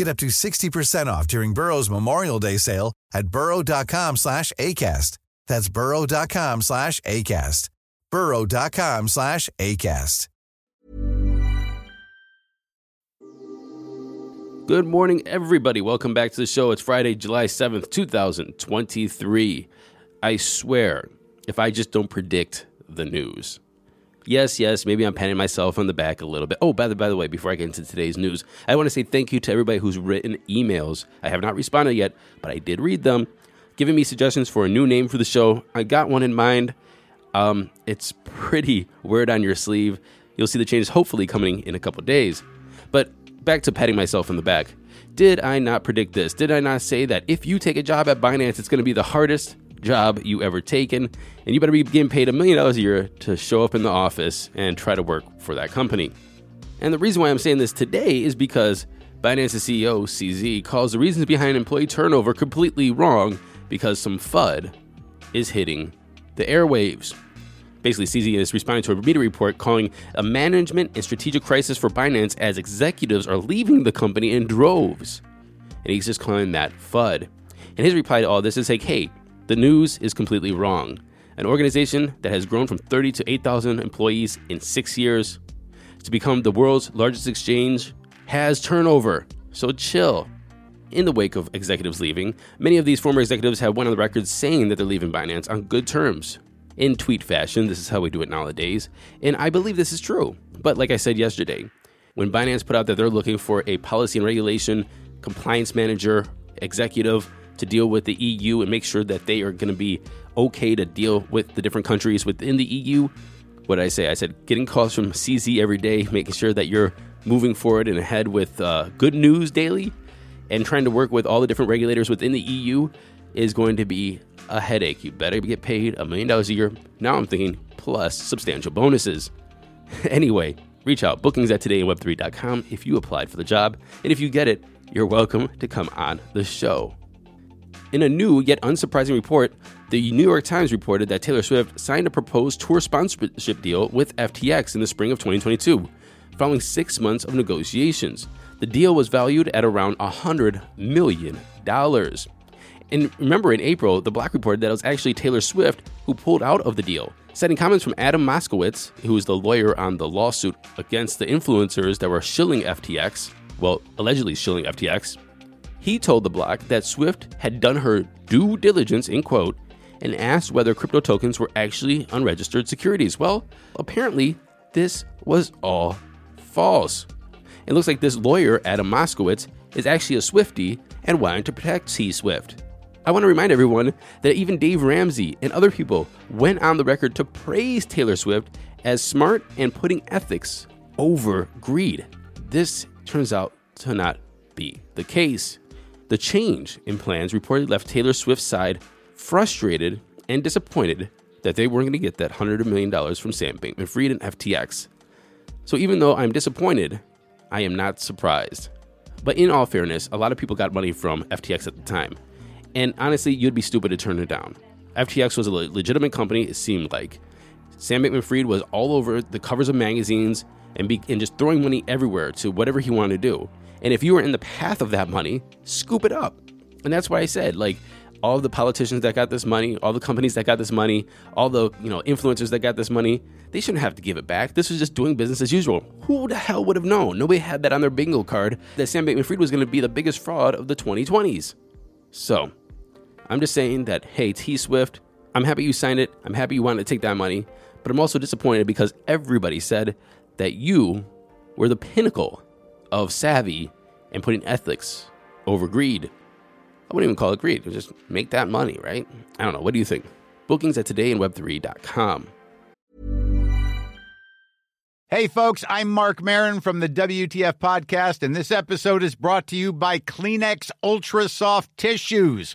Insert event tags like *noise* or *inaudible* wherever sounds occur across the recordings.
Get up to 60% off during Burrow's Memorial Day sale at burrow.com slash ACAST. That's burrow.com slash ACAST. burrow.com slash ACAST. Good morning, everybody. Welcome back to the show. It's Friday, July 7th, 2023. I swear, if I just don't predict the news. Yes, yes, maybe I'm patting myself on the back a little bit. Oh, by the, by the way, before I get into today's news, I want to say thank you to everybody who's written emails. I have not responded yet, but I did read them, giving me suggestions for a new name for the show. I got one in mind. Um, it's pretty word on your sleeve. You'll see the changes hopefully coming in a couple days. But back to patting myself on the back. Did I not predict this? Did I not say that if you take a job at Binance, it's going to be the hardest job you ever taken, and you better be getting paid a million dollars a year to show up in the office and try to work for that company. And the reason why I'm saying this today is because Binance's CEO, CZ, calls the reasons behind employee turnover completely wrong because some FUD is hitting the airwaves. Basically, CZ is responding to a media report calling a management and strategic crisis for Binance as executives are leaving the company in droves. And he's just calling that FUD. And his reply to all this is like, hey, the news is completely wrong. An organization that has grown from 30 to 8,000 employees in six years to become the world's largest exchange has turnover. So chill. In the wake of executives leaving, many of these former executives have went on the record saying that they're leaving Binance on good terms. In tweet fashion, this is how we do it nowadays, and I believe this is true. But like I said yesterday, when Binance put out that they're looking for a policy and regulation compliance manager, executive to deal with the EU and make sure that they are going to be okay to deal with the different countries within the EU, what did I say? I said getting calls from CZ every day, making sure that you're moving forward and ahead with uh, good news daily, and trying to work with all the different regulators within the EU is going to be a headache. You better get paid a million dollars a year. Now I'm thinking plus substantial bonuses. *laughs* anyway, reach out bookings at todayinweb3.com if you applied for the job. And if you get it, you're welcome to come on the show. In a new yet unsurprising report, the New York Times reported that Taylor Swift signed a proposed tour sponsorship deal with FTX in the spring of 2022, following six months of negotiations. The deal was valued at around $100 million. And remember, in April, The Block reported that it was actually Taylor Swift who pulled out of the deal, citing comments from Adam Moskowitz, who is the lawyer on the lawsuit against the influencers that were shilling FTX, well, allegedly shilling FTX. He told The Block that Swift had done her due diligence, in quote, and asked whether crypto tokens were actually unregistered securities. Well, apparently, this was all false. It looks like this lawyer, Adam Moskowitz, is actually a Swifty and wanting to protect T Swift. I want to remind everyone that even Dave Ramsey and other people went on the record to praise Taylor Swift as smart and putting ethics over greed. This turns out to not be the case. The change in plans reportedly left Taylor Swift's side frustrated and disappointed that they weren't going to get that $100 million from Sam Bankman Fried and FTX. So even though I'm disappointed, I am not surprised. But in all fairness, a lot of people got money from FTX at the time. And honestly, you'd be stupid to turn it down. FTX was a legitimate company, it seemed like. Sam Bankman Fried was all over the covers of magazines and, be, and just throwing money everywhere to whatever he wanted to do. And if you were in the path of that money, scoop it up. And that's why I said, like, all the politicians that got this money, all the companies that got this money, all the you know influencers that got this money, they shouldn't have to give it back. This was just doing business as usual. Who the hell would have known? Nobody had that on their bingo card that Sam Bankman-Fried was going to be the biggest fraud of the 2020s. So, I'm just saying that hey, T Swift, I'm happy you signed it. I'm happy you wanted to take that money, but I'm also disappointed because everybody said that you were the pinnacle of savvy and putting ethics over greed. I wouldn't even call it greed. Just make that money, right? I don't know. What do you think? Bookings at todayinweb3.com. Hey, folks, I'm Marc Maron from the WTF Podcast, and this episode is brought to you by Kleenex Ultra Soft Tissues,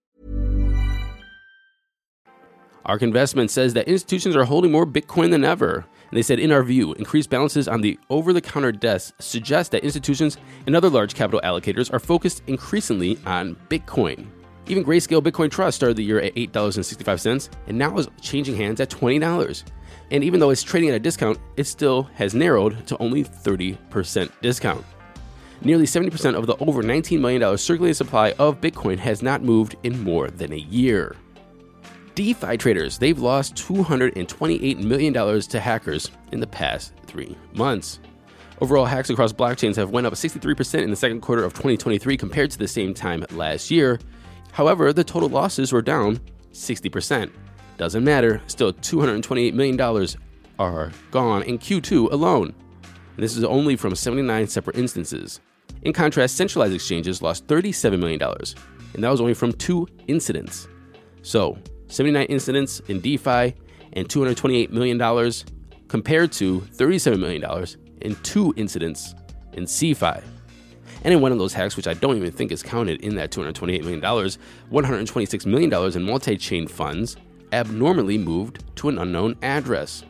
ARK Investment says that institutions are holding more Bitcoin than ever. And they said, in our view, increased balances on the over the counter desks suggest that institutions and other large capital allocators are focused increasingly on Bitcoin. Even Grayscale Bitcoin Trust started the year at $8.65 and now is changing hands at $20. And even though it's trading at a discount, it still has narrowed to only 30% discount. Nearly 70% of the over $19 million circulating supply of Bitcoin has not moved in more than a year. DeFi traders, they've lost $228 million to hackers in the past three months. Overall, hacks across blockchains have went up 63% in the second quarter of 2023 compared to the same time last year. However, the total losses were down 60%. Doesn't matter, still $228 million are gone in Q2 alone. And this is only from 79 separate instances. In contrast, centralized exchanges lost $37 million, and that was only from two incidents. So, 79 incidents in DeFi and $228 million compared to $37 million in two incidents in CeFi. And in one of those hacks, which I don't even think is counted in that $228 million, $126 million in Multichain funds abnormally moved to an unknown address.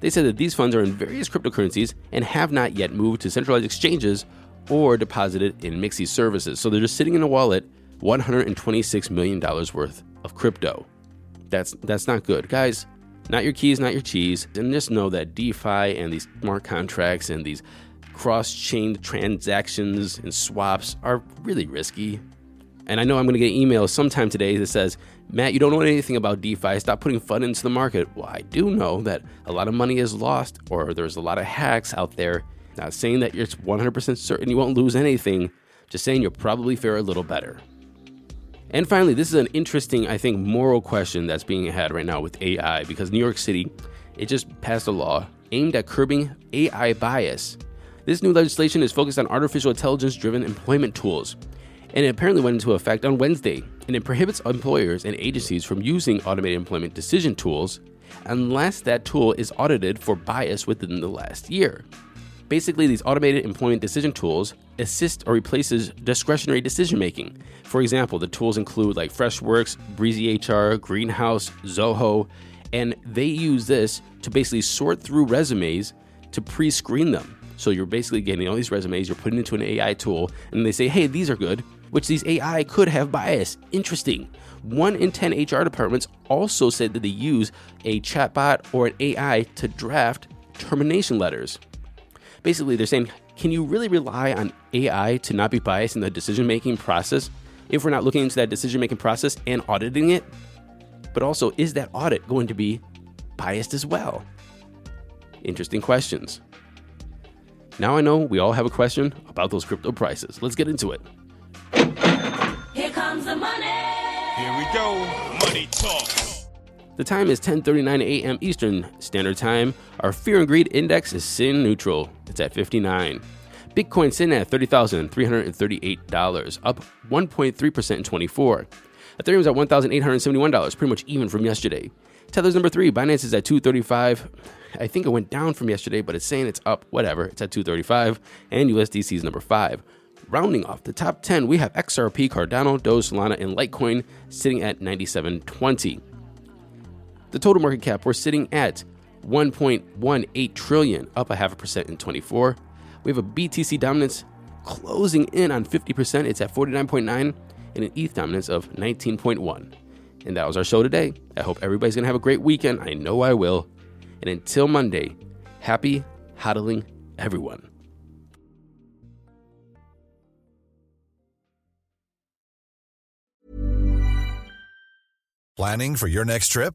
They said that these funds are in various cryptocurrencies and have not yet moved to centralized exchanges or deposited in Mixi services. So they're just sitting in a wallet, $126 million worth of crypto. That's that's not good, guys. Not your keys, not your cheese. And just know that DeFi and these smart contracts and these cross-chain transactions and swaps are really risky. And I know I'm going to get emails sometime today that says, Matt, you don't know anything about DeFi. Stop putting FUD into the market. Well, I do know that a lot of money is lost or there's a lot of hacks out there. Not saying that you're 100% certain you won't lose anything, just saying you'll probably fare a little better. And finally, this is an interesting, I think, moral question that's being had right now with AI because New York City, it just passed a law aimed at curbing AI bias. This new legislation is focused on artificial intelligence driven employment tools. And it apparently went into effect on Wednesday, and it prohibits employers and agencies from using automated employment decision tools unless that tool is audited for bias within the last year. Basically, these automated employment decision tools assist or replaces discretionary decision making. For example, the tools include like Freshworks, Breezy HR, Greenhouse, Zoho, and they use this to basically sort through resumes to pre-screen them. So you're basically getting all these resumes, you're putting into an AI tool, and they say, hey, these are good, which these AI could have bias. Interesting. One in 10 HR departments also said that they use a chatbot or an AI to draft termination letters. Basically, they're saying, can you really rely on AI to not be biased in the decision making process if we're not looking into that decision making process and auditing it? But also, is that audit going to be biased as well? Interesting questions. Now I know we all have a question about those crypto prices. Let's get into it. Here comes the money. Here we go. Money talk. The time is 10:39 a.m. Eastern Standard Time. Our fear and greed index is sin neutral. It's at 59. Bitcoin sitting at $30,338, up 1.3% in 24. Ethereum's at $1,871, pretty much even from yesterday. Tether's number three. Binance is at 235. I think it went down from yesterday, but it's saying it's up. Whatever. It's at 235. And USDC is number five. Rounding off the top 10, we have XRP, Cardano, Doge, Solana, and Litecoin sitting at 97.20. The total market cap, we're sitting at 1.18 trillion, up a half a percent in 24. We have a BTC dominance closing in on 50%. It's at 49.9 and an ETH dominance of 19.1. And that was our show today. I hope everybody's going to have a great weekend. I know I will. And until Monday, happy hodling, everyone. Planning for your next trip?